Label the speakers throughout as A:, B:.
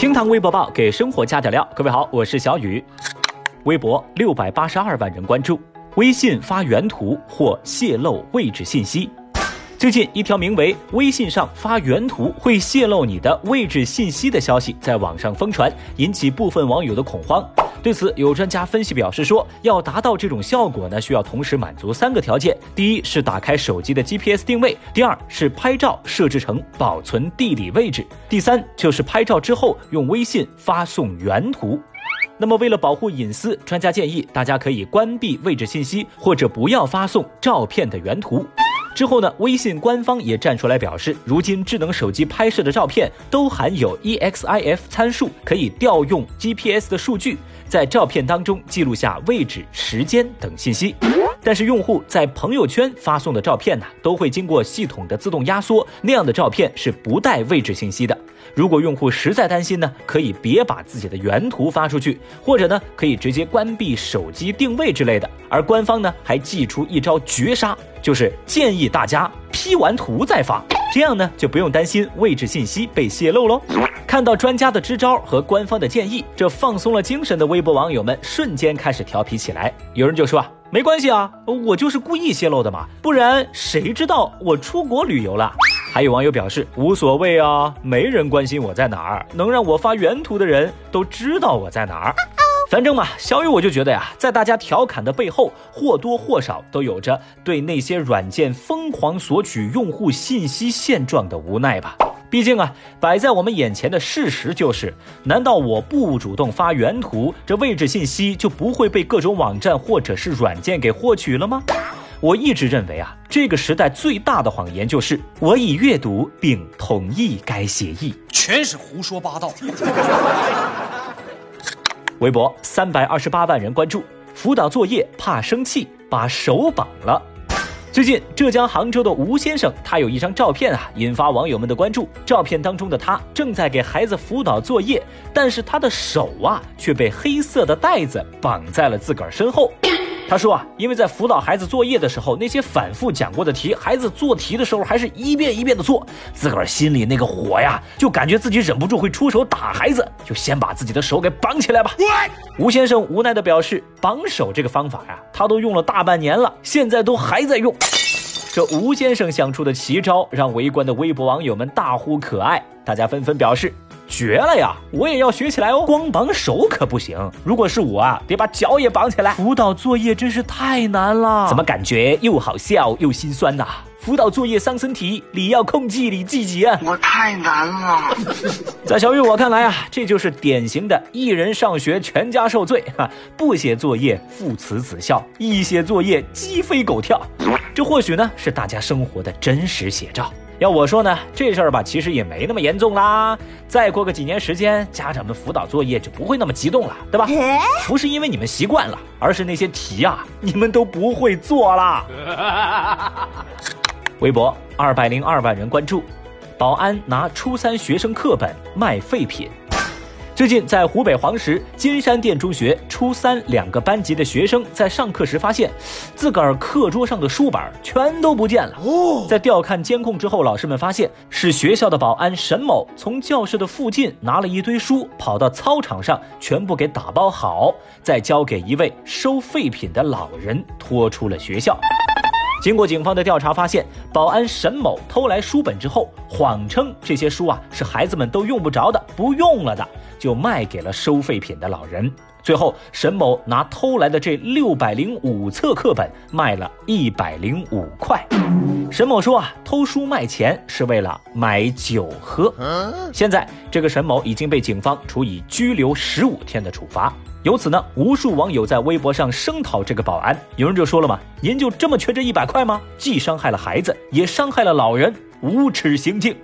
A: 厅堂微博报给生活加点料。各位好，我是小雨。微博六百八十二万人关注，微信发原图或泄露位置信息。最近，一条名为“微信上发原图会泄露你的位置信息”的消息在网上疯传，引起部分网友的恐慌。对此，有专家分析表示说，要达到这种效果呢，需要同时满足三个条件：第一是打开手机的 GPS 定位；第二是拍照设置成保存地理位置；第三就是拍照之后用微信发送原图。那么，为了保护隐私，专家建议大家可以关闭位置信息，或者不要发送照片的原图。之后呢，微信官方也站出来表示，如今智能手机拍摄的照片都含有 EXIF 参数，可以调用 GPS 的数据，在照片当中记录下位置、时间等信息。但是用户在朋友圈发送的照片呢，都会经过系统的自动压缩，那样的照片是不带位置信息的。如果用户实在担心呢，可以别把自己的原图发出去，或者呢，可以直接关闭手机定位之类的。而官方呢，还祭出一招绝杀，就是建议大家 P 完图再发，这样呢，就不用担心位置信息被泄露喽。看到专家的支招和官方的建议，这放松了精神的微博网友们瞬间开始调皮起来。有人就说啊，没关系啊，我就是故意泄露的嘛，不然谁知道我出国旅游了？还有网友表示无所谓啊，没人关心我在哪儿，能让我发原图的人都知道我在哪儿。反正嘛，小雨我就觉得呀，在大家调侃的背后，或多或少都有着对那些软件疯狂索取用户信息现状的无奈吧。毕竟啊，摆在我们眼前的事实就是：难道我不主动发原图，这位置信息就不会被各种网站或者是软件给获取了吗？我一直认为啊，这个时代最大的谎言就是我已阅读并同意该协议，
B: 全是胡说八道。
A: 微博三百二十八万人关注，辅导作业怕生气，把手绑了。最近，浙江杭州的吴先生，他有一张照片啊，引发网友们的关注。照片当中的他正在给孩子辅导作业，但是他的手啊，却被黑色的带子绑在了自个儿身后。他说啊，因为在辅导孩子作业的时候，那些反复讲过的题，孩子做题的时候还是一遍一遍的做，自个儿心里那个火呀，就感觉自己忍不住会出手打孩子，就先把自己的手给绑起来吧。吴先生无奈的表示，绑手这个方法呀，他都用了大半年了，现在都还在用。这吴先生想出的奇招，让围观的微博网友们大呼可爱，大家纷纷表示。绝了呀！我也要学起来哦。光绑手可不行，如果是我啊，得把脚也绑起来。辅导作业真是太难了，怎么感觉又好笑又心酸呐？辅导作业伤身体，你要控制你自己啊！
C: 我太难了。
A: 在小雨我看来啊，这就是典型的一人上学全家受罪哈！不写作业父慈子孝，一写作业鸡飞狗跳，这或许呢是大家生活的真实写照。要我说呢，这事儿吧，其实也没那么严重啦。再过个几年时间，家长们辅导作业就不会那么激动了，对吧？不是因为你们习惯了，而是那些题啊，你们都不会做啦。微博二百零二万人关注，保安拿初三学生课本卖废品。最近，在湖北黄石金山店中学初三两个班级的学生在上课时发现，自个儿课桌上的书本全都不见了。哦，在调看监控之后，老师们发现是学校的保安沈某从教室的附近拿了一堆书，跑到操场上全部给打包好，再交给一位收废品的老人拖出了学校。经过警方的调查，发现保安沈某偷来书本之后，谎称这些书啊是孩子们都用不着的，不用了的。就卖给了收废品的老人。最后，沈某拿偷来的这六百零五册课本卖了一百零五块。沈某说啊，偷书卖钱是为了买酒喝。现在，这个沈某已经被警方处以拘留十五天的处罚。由此呢，无数网友在微博上声讨这个保安。有人就说了嘛：“您就这么缺这一百块吗？既伤害了孩子，也伤害了老人，无耻行径。”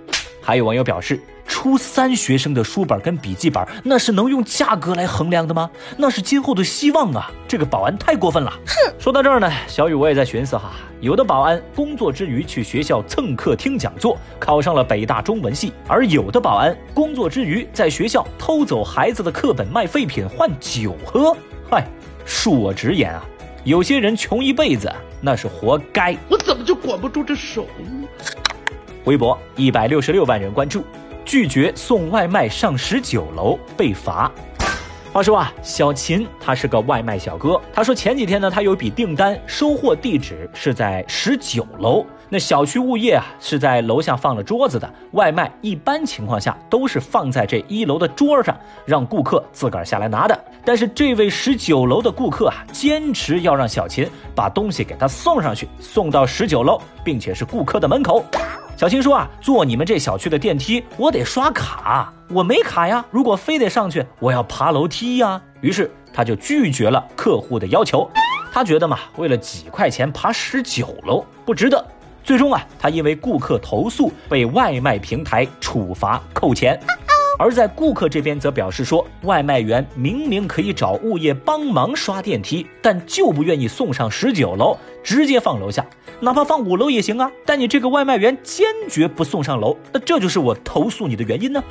A: 还有网友表示。初三学生的书本跟笔记本，那是能用价格来衡量的吗？那是今后的希望啊！这个保安太过分了。哼，说到这儿呢，小雨我也在寻思哈，有的保安工作之余去学校蹭课听讲座，考上了北大中文系；而有的保安工作之余在学校偷走孩子的课本卖废品换酒喝。嗨，恕我直言啊，有些人穷一辈子那是活该。
B: 我怎么就管不住这手呢？
A: 微博一百六十六万人关注。拒绝送外卖上十九楼被罚。话说啊，小秦他是个外卖小哥。他说前几天呢，他有一笔订单，收货地址是在十九楼。那小区物业啊是在楼下放了桌子的，外卖一般情况下都是放在这一楼的桌上，让顾客自个儿下来拿的。但是这位十九楼的顾客啊，坚持要让小秦把东西给他送上去，送到十九楼，并且是顾客的门口。小青说啊，坐你们这小区的电梯，我得刷卡，我没卡呀。如果非得上去，我要爬楼梯呀。于是他就拒绝了客户的要求。他觉得嘛，为了几块钱爬十九楼不值得。最终啊，他因为顾客投诉被外卖平台处罚扣钱。而在顾客这边则表示说，外卖员明明可以找物业帮忙刷电梯，但就不愿意送上十九楼，直接放楼下，哪怕放五楼也行啊。但你这个外卖员坚决不送上楼，那这就是我投诉你的原因呢。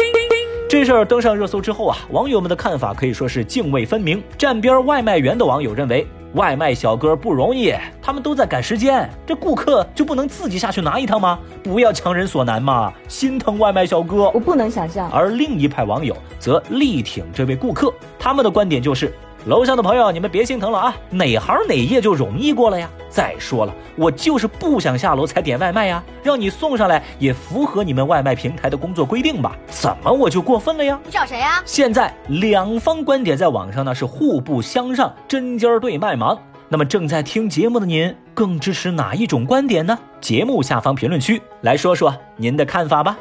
A: 这事儿登上热搜之后啊，网友们的看法可以说是泾渭分明。站边外卖员的网友认为。外卖小哥不容易，他们都在赶时间，这顾客就不能自己下去拿一趟吗？不要强人所难嘛，心疼外卖小哥，
C: 我不能想象。
A: 而另一派网友则力挺这位顾客，他们的观点就是。楼上的朋友，你们别心疼了啊！哪行哪业就容易过了呀？再说了，我就是不想下楼才点外卖呀，让你送上来也符合你们外卖平台的工作规定吧？怎么我就过分了呀？
C: 你找谁呀？
A: 现在两方观点在网上呢是互不相让，针尖对麦芒。那么正在听节目的您，更支持哪一种观点呢？节目下方评论区来说说您的看法吧。